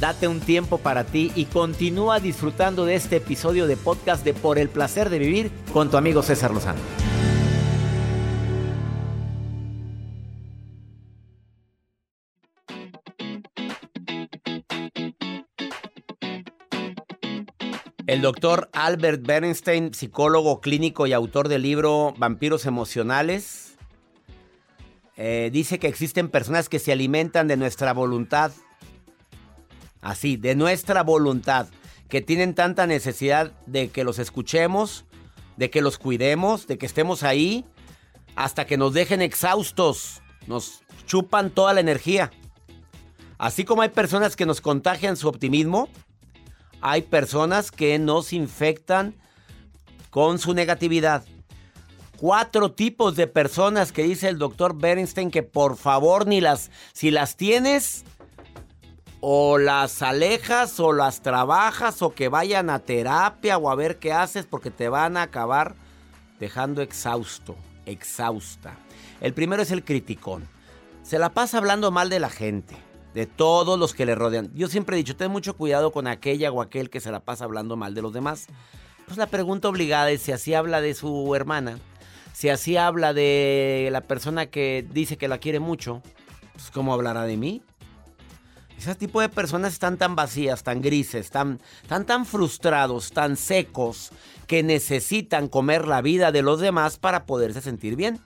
Date un tiempo para ti y continúa disfrutando de este episodio de podcast de Por el placer de vivir con tu amigo César Lozano. El doctor Albert Bernstein, psicólogo clínico y autor del libro Vampiros Emocionales, eh, dice que existen personas que se alimentan de nuestra voluntad así, de nuestra voluntad, que tienen tanta necesidad de que los escuchemos, de que los cuidemos, de que estemos ahí, hasta que nos dejen exhaustos, nos chupan toda la energía. Así como hay personas que nos contagian su optimismo, hay personas que nos infectan con su negatividad. Cuatro tipos de personas que dice el doctor Bernstein que por favor ni las, si las tienes, o las alejas o las trabajas o que vayan a terapia o a ver qué haces porque te van a acabar dejando exhausto, exhausta. El primero es el criticón. Se la pasa hablando mal de la gente, de todos los que le rodean. Yo siempre he dicho, ten mucho cuidado con aquella o aquel que se la pasa hablando mal de los demás. Pues la pregunta obligada es si así habla de su hermana, si así habla de la persona que dice que la quiere mucho, pues ¿cómo hablará de mí? Ese tipo de personas están tan vacías, tan grises, tan, tan, tan frustrados, tan secos, que necesitan comer la vida de los demás para poderse sentir bien.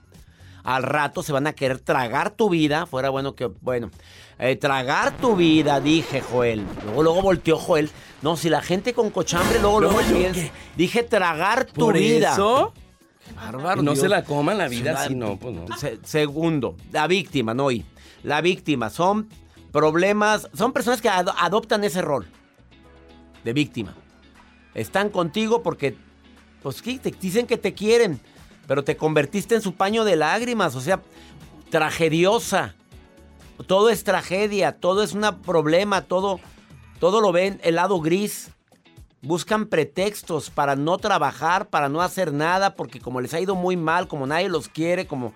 Al rato se van a querer tragar tu vida. Fuera bueno que, bueno, eh, tragar tu vida, dije Joel. Luego, luego volteó Joel. No, si la gente con cochambre, luego, luego, Dije tragar tu ¿Por vida. eso? Qué bárbaro. No Dios. se la coman la vida, si no, pues no. Se- segundo, la víctima, no y La víctima son problemas, son personas que ado- adoptan ese rol de víctima. Están contigo porque, pues, ¿qué? te dicen que te quieren, pero te convertiste en su paño de lágrimas, o sea, tragediosa. Todo es tragedia, todo es un problema, todo, todo lo ven el lado gris. Buscan pretextos para no trabajar, para no hacer nada, porque como les ha ido muy mal, como nadie los quiere, como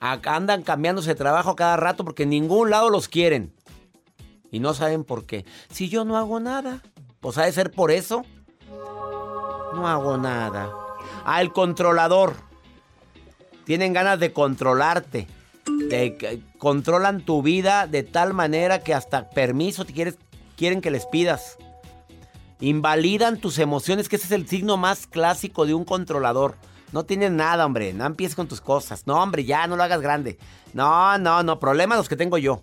andan cambiándose de trabajo cada rato, porque en ningún lado los quieren. Y no saben por qué. Si yo no hago nada, pues ha de ser por eso. No hago nada. Ah, el controlador. Tienen ganas de controlarte. Controlan tu vida de tal manera que hasta permiso te quieres, quieren que les pidas. Invalidan tus emociones, que ese es el signo más clásico de un controlador. No tienes nada, hombre. No empieces con tus cosas. No, hombre, ya no lo hagas grande. No, no, no. Problemas los que tengo yo.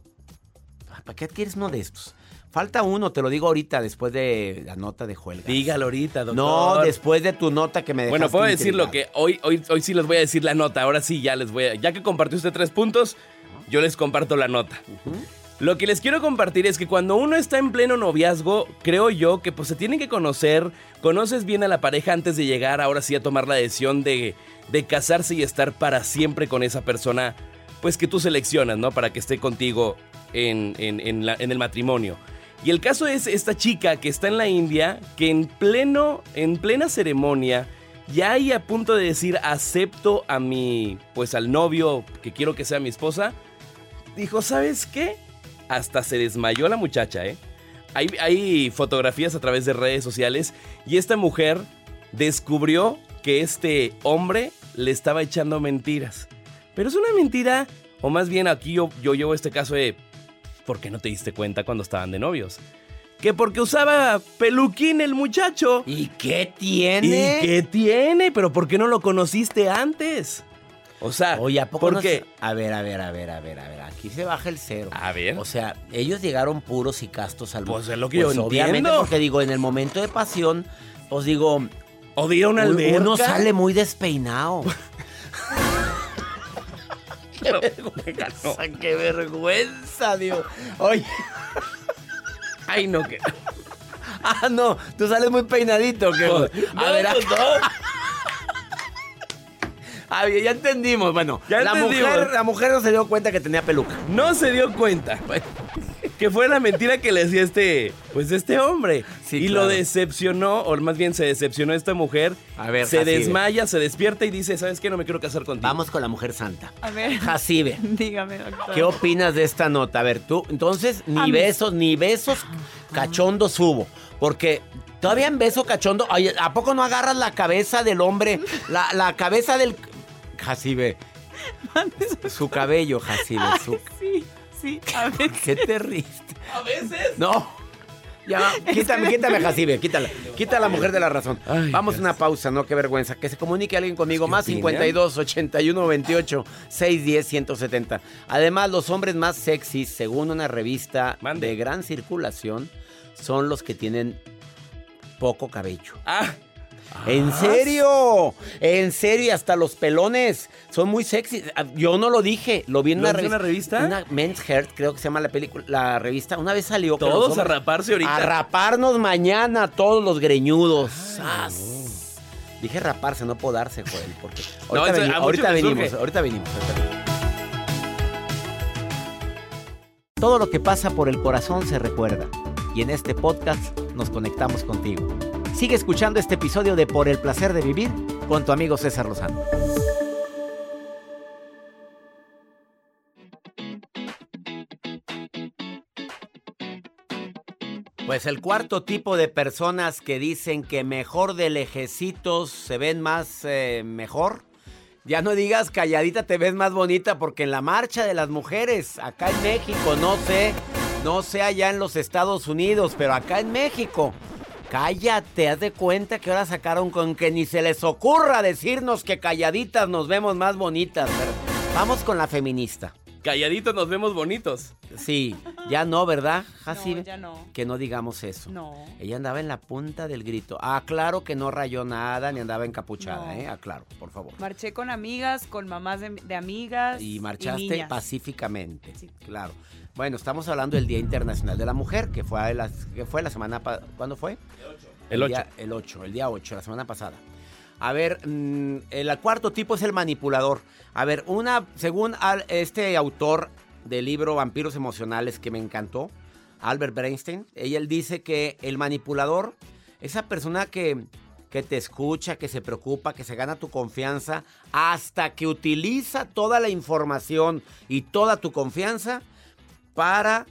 ¿Para qué quieres uno de estos? Falta uno, te lo digo ahorita, después de la nota de Juelga. Dígalo ahorita, doctor. No, después de tu nota que me dejaste Bueno, puedo decirlo intrigado. que hoy, hoy, hoy sí les voy a decir la nota. Ahora sí, ya les voy a. Ya que compartió usted tres puntos, yo les comparto la nota. Lo que les quiero compartir es que cuando uno está en pleno noviazgo, creo yo que pues se tienen que conocer, conoces bien a la pareja antes de llegar ahora sí a tomar la decisión de, de casarse y estar para siempre con esa persona, pues que tú seleccionas, ¿no? Para que esté contigo en, en- en el matrimonio. Y el caso es esta chica que está en la India, que en pleno, en plena ceremonia, ya ahí a punto de decir acepto a mi, pues al novio que quiero que sea mi esposa, dijo, ¿sabes qué? Hasta se desmayó la muchacha, ¿eh? Hay, hay fotografías a través de redes sociales y esta mujer descubrió que este hombre le estaba echando mentiras. Pero es una mentira, o más bien aquí yo, yo llevo este caso de, ¿por qué no te diste cuenta cuando estaban de novios? Que porque usaba peluquín el muchacho. ¿Y qué tiene? ¿Y qué tiene? ¿Pero por qué no lo conociste antes? O sea, Oye, ¿a poco no porque... se- A ver, a ver, a ver, a ver, a ver. Aquí se baja el cero. A ver. O sea, ellos llegaron puros y castos al Pues es lo que yo obviamente, entiendo. porque digo, en el momento de pasión, os digo, O una alberca. uno sale muy despeinado. qué vergüenza, no. ¡Qué vergüenza, Dios! Oye, Ay, no, que... ah, no, tú sales muy peinadito. ¿qué? No, a ver, pues no. a ver, ya entendimos. Bueno, Ya la, entendimos. Mujer, la mujer no se dio cuenta que tenía peluca. No se dio cuenta. Que fue la mentira que le decía este, pues este hombre. Sí, y claro. lo decepcionó, o más bien se decepcionó esta mujer. A ver, se Jacibe. desmaya, se despierta y dice, ¿sabes qué? No me quiero casar contigo. Vamos con la mujer santa. A ver, Jacibe. dígame, doctor. ¿Qué opinas de esta nota? A ver, tú, entonces, A ni mí- besos, ni besos cachondos hubo. Porque todavía en beso cachondo, oye, ¿a poco no agarras la cabeza del hombre? La, la cabeza del. Jacibe. Su cabello, Jacibe. Su... Sí, sí, a ver. ¿Qué te riste? A veces. No. Ya, quítame, quítame, Jacibe, quítala. Quita a la mujer de la razón. Ay, Vamos a una pausa, no, qué vergüenza. Que se comunique alguien conmigo. ¿Qué Más opinan? 52 81 28 610 170. Además, los hombres más sexys, según una revista Mande. de gran circulación, son los que tienen poco cabello. Ah. ¿En Ah, serio? ¿En serio? Y hasta los pelones son muy sexy. Yo no lo dije, lo vi en ¿Lo una en revista. una revista? Una Men's Health, creo que se llama la película, la revista. Una vez salió. Todos a raparse ahorita. a raparnos mañana todos los greñudos. ¡Sas! Dije raparse, no podarse, Joel. Porque No, eso veni- venimos, ahorita venimos, ahorita venimos. Todo lo que pasa por el corazón se recuerda. Y en este podcast nos conectamos contigo. Sigue escuchando este episodio de Por el placer de vivir con tu amigo César Lozano. Pues el cuarto tipo de personas que dicen que mejor de lejecitos se ven más eh, mejor. Ya no digas calladita te ves más bonita porque en la marcha de las mujeres, acá en México, no sé, no sé allá en los Estados Unidos, pero acá en México, cállate, haz de cuenta que ahora sacaron con que ni se les ocurra decirnos que calladitas nos vemos más bonitas. Pero vamos con la feminista. Calladitos nos vemos bonitos. Sí, ya no, ¿verdad, Jacibe? No, ya no. Que no digamos eso. No. Ella andaba en la punta del grito. Ah, claro que no rayó nada ni andaba encapuchada, No. ¿eh? Aclaro, por favor. Marché con amigas, con mamás de, de amigas. Y marchaste niñas. pacíficamente. Sí. Claro. Bueno, estamos hablando del Día Internacional de la Mujer, que fue la, que fue la semana... ¿Cuándo fue? El 8. Día- el 8, el día 8, la semana pasada. A ver, mm, el cuarto tipo es el manipulador. A ver, una, según este autor del libro Vampiros Emocionales que me encantó, Albert Bernstein, él dice que el manipulador, esa persona que, que te escucha, que se preocupa, que se gana tu confianza, hasta que utiliza toda la información y toda tu confianza para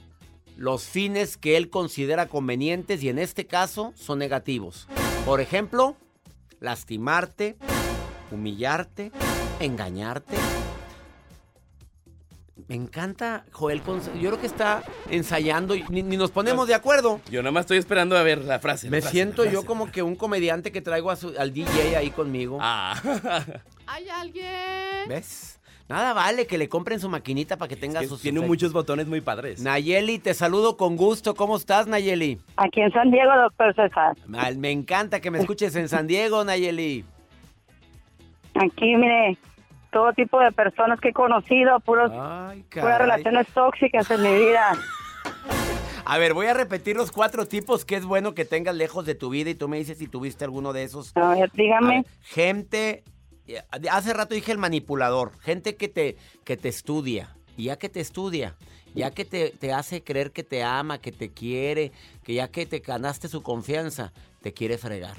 los fines que él considera convenientes y en este caso son negativos. Por ejemplo, lastimarte, humillarte, engañarte. Me encanta Joel, yo creo que está ensayando y ni, ni nos ponemos de acuerdo. Yo nada más estoy esperando a ver la frase. la Me frase, siento yo como que un comediante que traigo a su- al DJ ahí conmigo. Ah. ¿Hay alguien? ¿Ves? Nada vale que le compren su maquinita para que tenga Que sus tiene efectos. muchos botones muy padres. Nayeli, te saludo con gusto. ¿Cómo estás, Nayeli? Aquí en San Diego, doctor César. Mal- Me encanta que me escuches en San Diego, Nayeli. Aquí, mire, todo tipo de personas que he conocido, puros, Ay, puras relaciones tóxicas en mi vida. A ver, voy a repetir los cuatro tipos que es bueno que tengas lejos de tu vida y tú me dices si tuviste alguno de esos. A ver, A dígame. ver, gente, hace rato dije el manipulador, gente que te, que te estudia, y ya que te estudia, ya que te, te hace creer que te ama, que te quiere, que ya que te ganaste su confianza, te quiere fregar.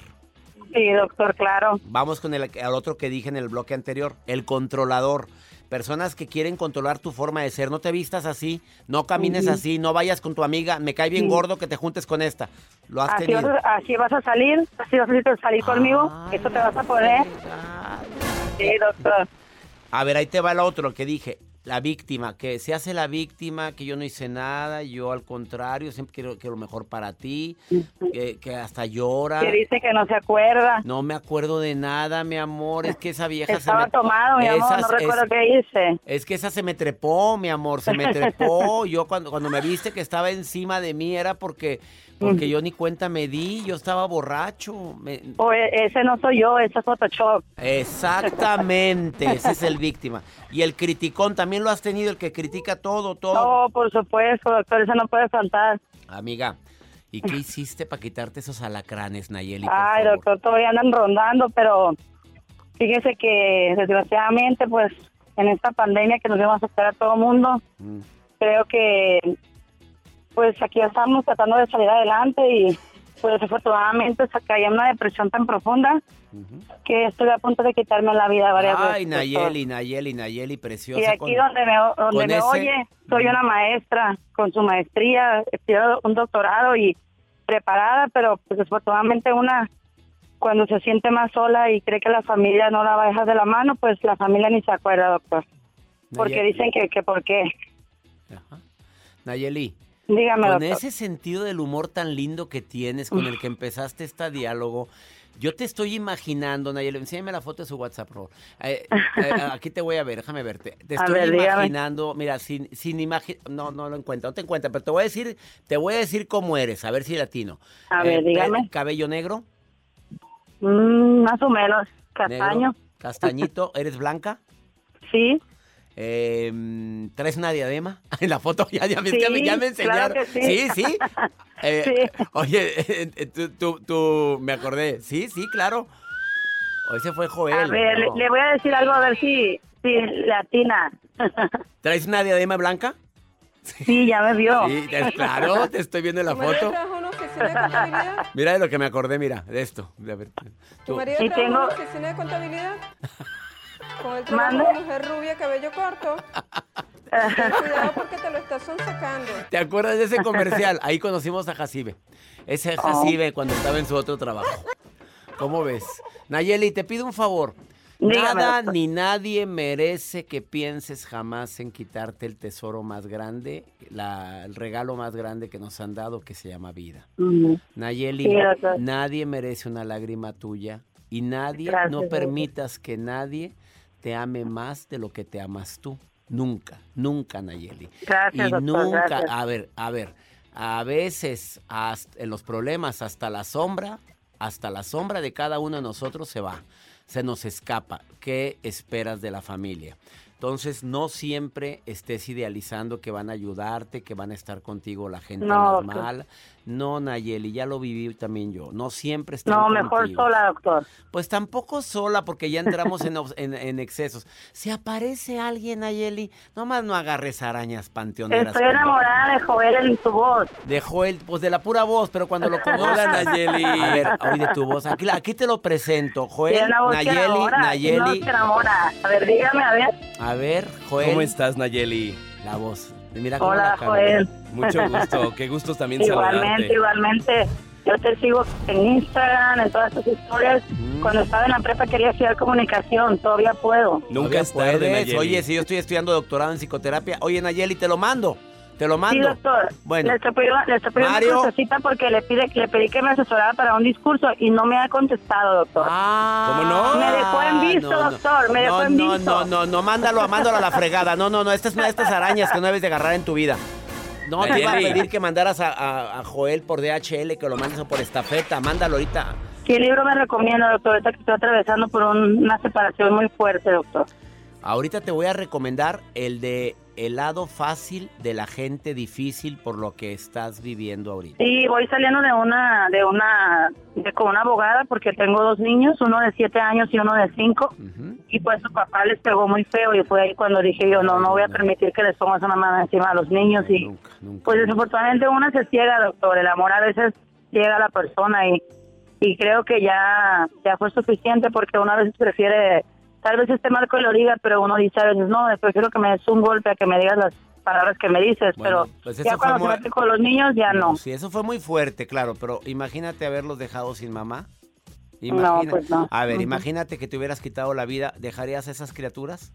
Sí, doctor, claro. Vamos con el, al otro que dije en el bloque anterior, el controlador. Personas que quieren controlar tu forma de ser. No te vistas así, no camines así, no vayas con tu amiga. Me cae bien gordo que te juntes con esta. Lo has Así tenido. vas, a, así vas a salir, así vas a salir conmigo. Ay, Eso te vas a poner. ay. Sí, doctor. A ver, ahí te va el otro que dije. La víctima, que se hace la víctima, que yo no hice nada, yo al contrario, siempre quiero, quiero lo mejor para ti, que, que hasta llora. Que dice que no se acuerda. No me acuerdo de nada, mi amor, es que esa vieja Estaba se me... tomado, mi amor, no recuerdo es- qué hice. Es que esa se me trepó, mi amor, se me trepó. Yo cuando, cuando me viste que estaba encima de mí era porque, porque yo ni cuenta me di, yo estaba borracho. me- O e- ese no soy yo, ese es Photoshop. Exactamente, ese es el víctima. Y el criticón, también lo has tenido, el que critica todo, todo. No, por supuesto, doctor, eso no puede faltar. Amiga, ¿y qué hiciste para quitarte esos alacranes, Nayeli? Ay, favor? doctor, todavía andan rondando, pero fíjese que desgraciadamente, pues, en esta pandemia que nos vamos a afectar a todo mundo, Mm. creo que pues aquí estamos tratando de salir adelante y pues desafortunadamente caí en una depresión tan profunda que estoy a punto de quitarme la vida varias veces. Ay. Nayeli, Nayeli, Nayeli, preciosa. Y aquí con- donde me, donde me ese- oye, soy una maestra con su maestría, estudiado un doctorado y preparada, pero pues desafortunadamente una cuando se siente más sola y cree que la familia no la va a dejar de la mano, pues la familia ni se acuerda, doctor. Porque Nayeli- dicen que, que por qué. Ajá. Nayeli, Dígame, con doctor. ese sentido del humor tan lindo que tienes, con el que empezaste este diálogo, yo te estoy imaginando, Nayeli, enséñame la foto de su WhatsApp, por favor. Eh, eh, aquí te voy a ver, déjame verte. Te estoy ver, dígame. imaginando, mira, sin, sin imagen, no, no lo encuentro, no te encuentro, pero te voy a decir, te voy a decir cómo eres, a ver si latino. A ver, pe- dígame. Cabello negro, Mm, más o menos. Castaño. negro, castañito, ¿eres blanca? Sí. Eh, ¿Traes una diadema? En la foto ya, ya, me- Sí, ya me, ya me claro enseñaron. que sí. sí. sí. Eh, Sí. Oye, eh, eh, tú, tú, tú- me acordé. Sí, sí, claro. Hoy se fue Joel. A ver, le, No. le voy a decir algo a ver si, si latina. ¿Traes una diadema blanca? sí, ya me vio. Sí, te- claro, te estoy viendo en la ¿Tu marido foto. de? Mira de lo que me acordé, mira, de esto. De ver, ¿Tu tú- marido en tengo- una oficina de contabilidad? Con el trabajo de mujer rubia, cabello corto. Ten cuidado porque te lo estás sonsacando. ¿Te acuerdas de ese comercial? Ahí conocimos a Jacibe. Ese Jacibe cuando estaba en su otro trabajo. ¿Cómo ves? Nayeli, te pido un favor. Dígame, Nada ni nadie merece que pienses jamás en quitarte el tesoro más grande, la- el regalo más grande que nos han dado, que se llama vida. Mm. Nayeli, Sí, nadie merece una lágrima tuya y nadie, Gracias, no permitas que nadie te ame más de lo que te amas tú. Nunca, nunca, Nayeli. Gracias, y doctor, nunca, gracias. a ver, a ver, a veces hasta- en los problemas hasta la sombra, hasta la sombra de cada uno de nosotros se va, se nos escapa. ¿Qué esperas de la familia? Entonces, no siempre estés idealizando que van a ayudarte, que van a estar contigo la gente No, más doctor. mal. No, Nayeli, ya lo viví también yo. No siempre están No, mejor contigo. sola, doctor. Pues tampoco sola, porque ya entramos en, obs- en- en excesos. Si aparece alguien, Nayeli, nomás no agarres arañas panteoneras. Estoy enamorada de Joel en su voz. De Joel, pues de la pura voz, pero cuando lo Hola, conozcas. Nayeli. A ver, oye tu voz. Aquí, aquí te lo presento. Joel, Nayeli, Nayeli. enamora. A ver, dígame, a ver. A ver, Joel. ¿Cómo estás, Nayeli? La voz. Mira cómo Hola, la. Joel. Mucho gusto. Qué gustos también Igualmente, saludarte. igualmente. Yo te sigo en Instagram, en todas tus historias. Mm. Cuando estaba en la prepa quería estudiar comunicación, todavía puedo. Nunca es tarde. Nayeli. Oye, si yo estoy estudiando doctorado en psicoterapia. Oye, Nayeli, te lo mando. Te lo Sí, mando. doctor. Bueno. Le estoy pidiendo, le estoy pidiendo Mario. una cita porque le, pide, le pedí que me asesorara para un discurso y no me ha contestado, doctor. Ah, ¿Cómo no? Me dejó en visto, doctor, me dejó no, en no, visto. No, no, no, mándalo, mándalo a la fregada. No, no, no, esta es una de estas arañas que no debes de agarrar en tu vida. No te iba a pedir que mandaras a, a- a Joel por DHL, que lo mandes o por estafeta. Mándalo ahorita. ¿Qué libro me recomienda, doctor? Ahorita que estoy atravesando por un- una separación muy fuerte, doctor. Ahorita te voy a recomendar el de El lado fácil de la gente difícil por lo que estás viviendo ahorita. Sí, voy saliendo de una, de una, de con una abogada porque tengo dos niños, uno de siete años y uno de cinco. Y pues su papá les pegó muy feo y fue ahí cuando dije yo, no, no voy a permitir que les pongas una mano encima a los niños. Y Nunca, nunca. pues desafortunadamente uno se ciega, doctor. El amor a veces ciega a la persona y, y creo que ya, ya fue suficiente porque uno a veces prefiere, tal vez esté mal que lo diga, pero uno dice a veces, no, prefiero que me des un golpe a que me digas las palabras que me dices, Bueno, pero pues ya cuando se muy- mete con los niños ya no. Sí, eso fue muy fuerte, claro, pero imagínate haberlos dejado sin mamá. No, pues no. A ver, imagínate que te hubieras quitado la vida, ¿dejarías a esas criaturas?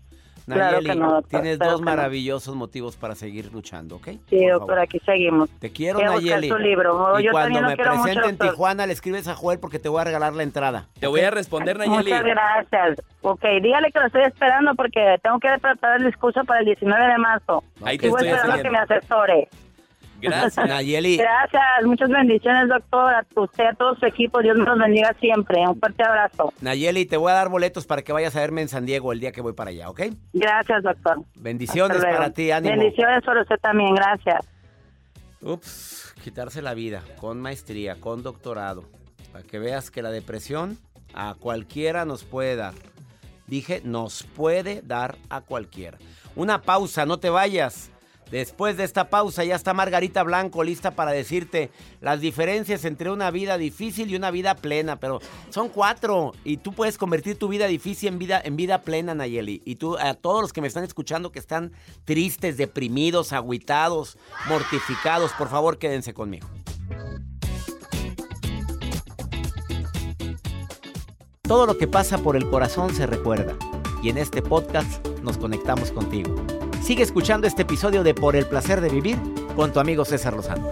Claro Nayeli, que no, doctor, tienes claro dos que no. maravillosos motivos para seguir luchando, ¿ok? Sí, Por doctor, aquí seguimos. Te quiero, Voy a buscar Nayeli. su libro. Y Yo cuando también lo me quiero mucho, presente en doctor. Tijuana, le escribes a Joel porque te voy a regalar la entrada. Te voy a responder, Nayeli. Muchas gracias. Ok, dígale que lo estoy esperando porque tengo que preparar el discurso para el 19 de marzo. Ahí te Sigo estoy esperando haciendo. que me asesore. Gracias. Nayeli, Gracias, muchas bendiciones, doctor. A usted, a todo su equipo, Dios los bendiga siempre. Un fuerte abrazo. Nayeli, te voy a dar boletos para que vayas a verme en San Diego el día que voy para allá, ¿ok? Gracias, doctor. Bendiciones para ti, ánimo. Bendiciones para usted también, gracias. Ups, quitarse la vida con maestría, con doctorado. Para que veas que la depresión a cualquiera nos puede dar. Dije, nos puede dar a cualquiera. Una pausa, no te vayas. Después de esta pausa ya está Margarita Blanco lista para decirte las diferencias entre una vida difícil y una vida plena, pero son cuatro y tú puedes convertir tu vida difícil en vida en vida plena, Nayeli. Y tú a todos los que me están escuchando que están tristes, deprimidos, agüitados, mortificados, por favor, quédense conmigo. Todo lo que pasa por el corazón se recuerda y en este podcast nos conectamos contigo. Sigue escuchando este episodio de Por el placer de vivir con tu amigo César Lozano.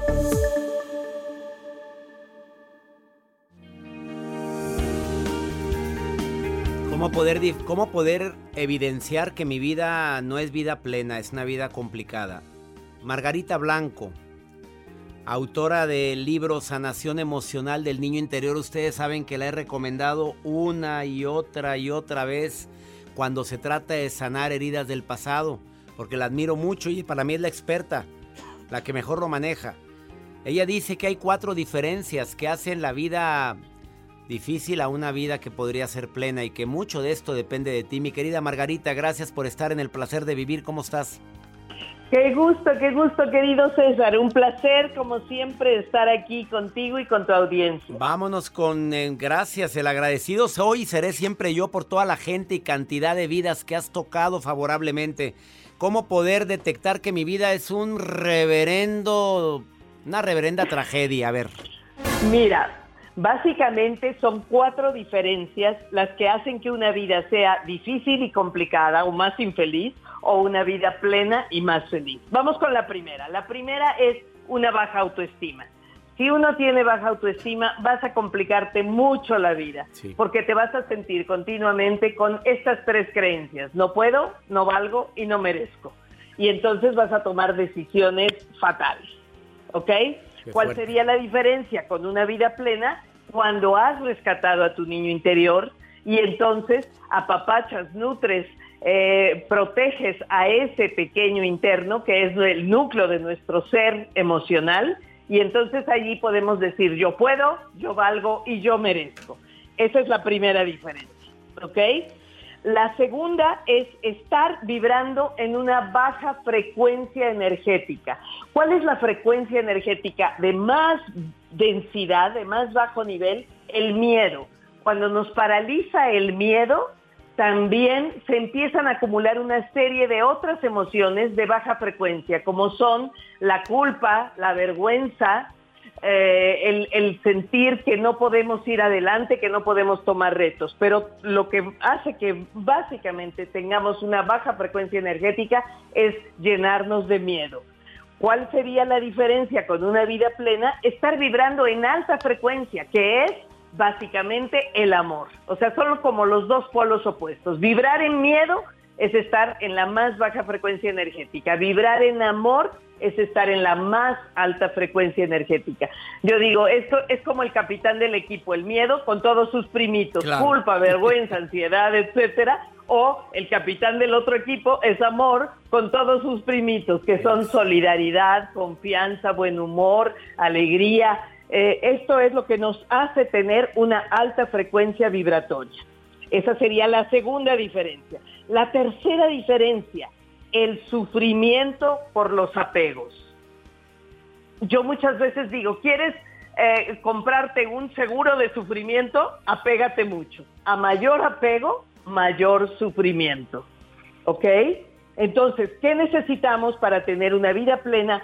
¿Cómo poder, ¿Cómo poder evidenciar que mi vida no es vida plena, es una vida complicada? Margarita Blanco, autora del libro Sanación Emocional del Niño Interior, ustedes saben que la he recomendado una y otra y otra vez cuando se trata de sanar heridas del pasado, porque la admiro mucho y para mí es la experta, la que mejor lo maneja. Ella dice que hay cuatro diferencias que hacen la vida difícil a una vida que podría ser plena y que mucho de esto depende de ti. Mi querida Margarita, gracias por estar en el placer de vivir. ¿Cómo estás? Qué gusto, qué gusto, querido César. Un placer, como siempre, estar aquí contigo y con tu audiencia. Vámonos con eh, gracias. El agradecido soy y seré siempre yo por toda la gente y cantidad de vidas que has tocado favorablemente. ¿Cómo poder detectar que mi vida es un reverendo, una reverenda tragedia? A ver. Mira, básicamente son cuatro diferencias las que hacen que una vida sea difícil y complicada o más infeliz o una vida plena y más feliz. Vamos con la primera. La primera es una baja autoestima. Si uno tiene baja autoestima, vas a complicarte mucho la vida, Sí. porque te vas a sentir continuamente con estas tres creencias. No puedo, no valgo y no merezco. Y entonces vas a tomar decisiones fatales. ¿Ok? ¿Cuál fuerte. sería la diferencia con una vida plena? Cuando has rescatado a tu niño interior y entonces apapachas, nutres, eh, proteges a ese pequeño interno que es el núcleo de nuestro ser emocional y entonces allí podemos decir yo puedo, yo valgo y yo merezco. Esa es la primera diferencia, ¿ok? La segunda es estar vibrando en una baja frecuencia energética. ¿Cuál es la frecuencia energética de más densidad, de más bajo nivel? El miedo. Cuando nos paraliza el miedo, también se empiezan a acumular una serie de otras emociones de baja frecuencia, como son la culpa, la vergüenza, eh, el, el sentir que no podemos ir adelante, que no podemos tomar retos. Pero lo que hace que básicamente tengamos una baja frecuencia energética es llenarnos de miedo. ¿Cuál sería la diferencia con una vida plena? Estar vibrando en alta frecuencia, que es básicamente el amor. O sea, son como los dos polos opuestos. Vibrar en miedo es estar en la más baja frecuencia energética. Vibrar en amor es estar en la más alta frecuencia energética. Yo digo, esto es como el capitán del equipo, el miedo con todos sus primitos, Claro. culpa, vergüenza, ansiedad, etcétera, o el capitán del otro equipo es amor con todos sus primitos, que son solidaridad, confianza, buen humor, alegría. Eh, esto es lo que nos hace tener una alta frecuencia vibratoria. Esa sería la segunda diferencia. La tercera diferencia, el sufrimiento por los apegos. Yo muchas veces digo, ¿quieres eh, comprarte un seguro de sufrimiento? Apégate mucho. A mayor apego, mayor sufrimiento. ¿Ok? Entonces, ¿qué necesitamos para tener una vida plena?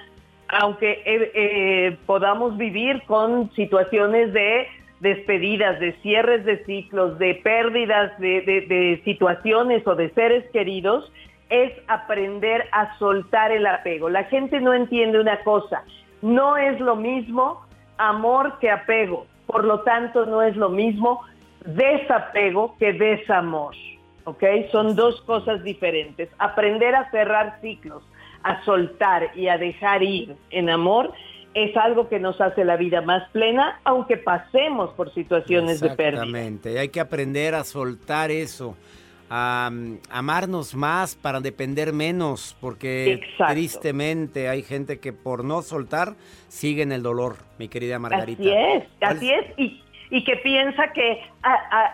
Aunque eh, eh, podamos vivir con situaciones de despedidas, de cierres de ciclos, de pérdidas de, situaciones o de seres queridos, es aprender a soltar el apego. La gente no entiende una cosa, no es lo mismo amor que apego, por lo tanto no es lo mismo desapego que desamor, ¿ok? Son dos cosas diferentes. Aprender a cerrar ciclos, a soltar y a dejar ir en amor es algo que nos hace la vida más plena, aunque pasemos por situaciones de pérdida. Exactamente. Hay que aprender a soltar eso. A mm, amarnos más para depender menos, porque Exacto. tristemente hay gente que por no soltar sigue en el dolor, mi querida Margarita. Así es, ¿Cuál así es, y, y que piensa que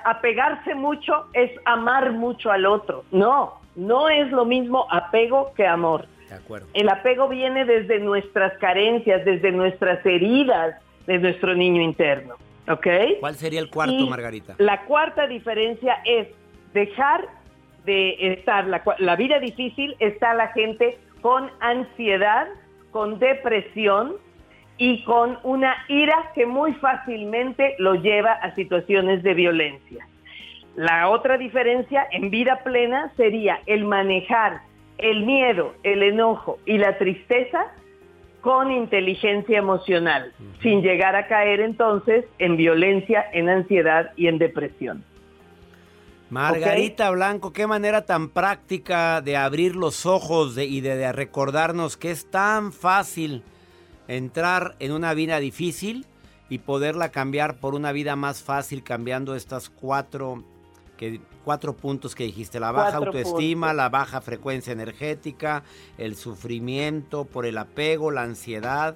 apegarse mucho es amar mucho al otro. No, no es lo mismo apego que amor. De acuerdo. El apego viene desde nuestras carencias, desde nuestras heridas de nuestro niño interno. ¿Ok? ¿Cuál sería el cuarto, Y Margarita? La cuarta diferencia es dejar de estar, la, la vida difícil está la gente con ansiedad, con depresión y con una ira que muy fácilmente lo lleva a situaciones de violencia. La otra diferencia en vida plena sería el manejar el miedo, el enojo y la tristeza con inteligencia emocional, sin llegar a caer entonces en violencia, en ansiedad y en depresión. Margarita Blanco, qué manera tan práctica de abrir los ojos de- y de, de recordarnos que es tan fácil entrar en una vida difícil y poderla cambiar por una vida más fácil cambiando estas cuatro, que, cuatro puntos que dijiste, la baja Cuatro autoestima, puntos. la baja frecuencia energética, el sufrimiento por el apego, la ansiedad.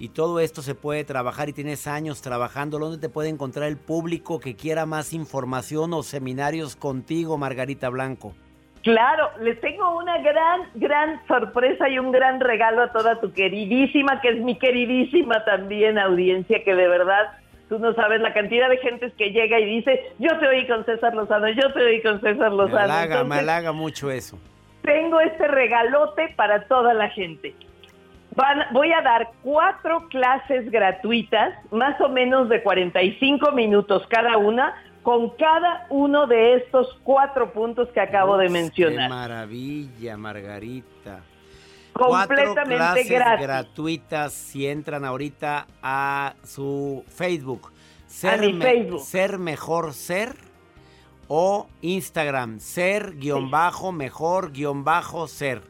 Y todo esto se puede trabajar y tienes años trabajando. ¿Dónde te puede encontrar el público que quiera más información o seminarios contigo, Margarita Blanco? Claro, les tengo una gran, gran sorpresa y un gran regalo a toda tu queridísima, que es mi queridísima también audiencia, que de verdad tú no sabes la cantidad de gente que llega y dice, yo te oí con César Lozano, yo te oí con César Me Lozano. halaga, me Entonces, halaga mucho eso. tengo este regalote para toda la gente. Van- voy a dar cuatro clases gratuitas, más o menos de 45 minutos cada una, con cada uno de estos cuatro puntos que acabo de Uf, Qué mencionar. maravilla, Margarita. Cuatro Completamente clases gratis. gratuitas si entran ahorita a su Facebook. Ser, mi me- Facebook. ser mejor ser o Instagram. Ser guion bajo mejor guion bajo ser.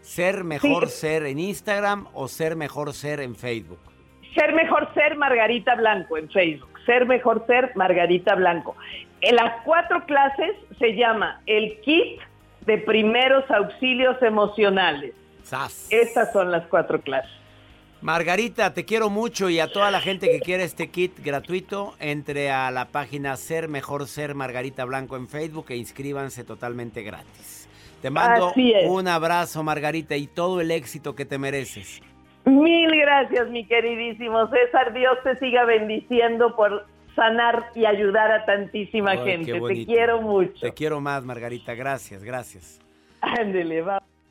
Ser mejor Sí. ser en Instagram o ser mejor ser en Facebook. Ser mejor ser Margarita Blanco en Facebook. Ser mejor ser Margarita Blanco. En las cuatro clases se llama el kit de primeros auxilios emocionales. ¡Sas! Estas son las cuatro clases. Margarita, te quiero mucho y a toda la gente que quiere este kit gratuito, entre a la página Ser Mejor Ser Margarita Blanco en Facebook e inscríbanse totalmente gratis. Te mando un abrazo, Margarita, y todo el éxito que te mereces. Mil gracias, mi queridísimo César. Dios te siga bendiciendo por sanar y ayudar a tantísima Ay, gente. Te quiero mucho. Te quiero más, Margarita. Gracias, gracias. Ándele, va.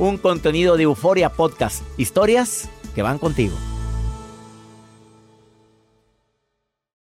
Un contenido de Euforia Podcast, historias que van contigo.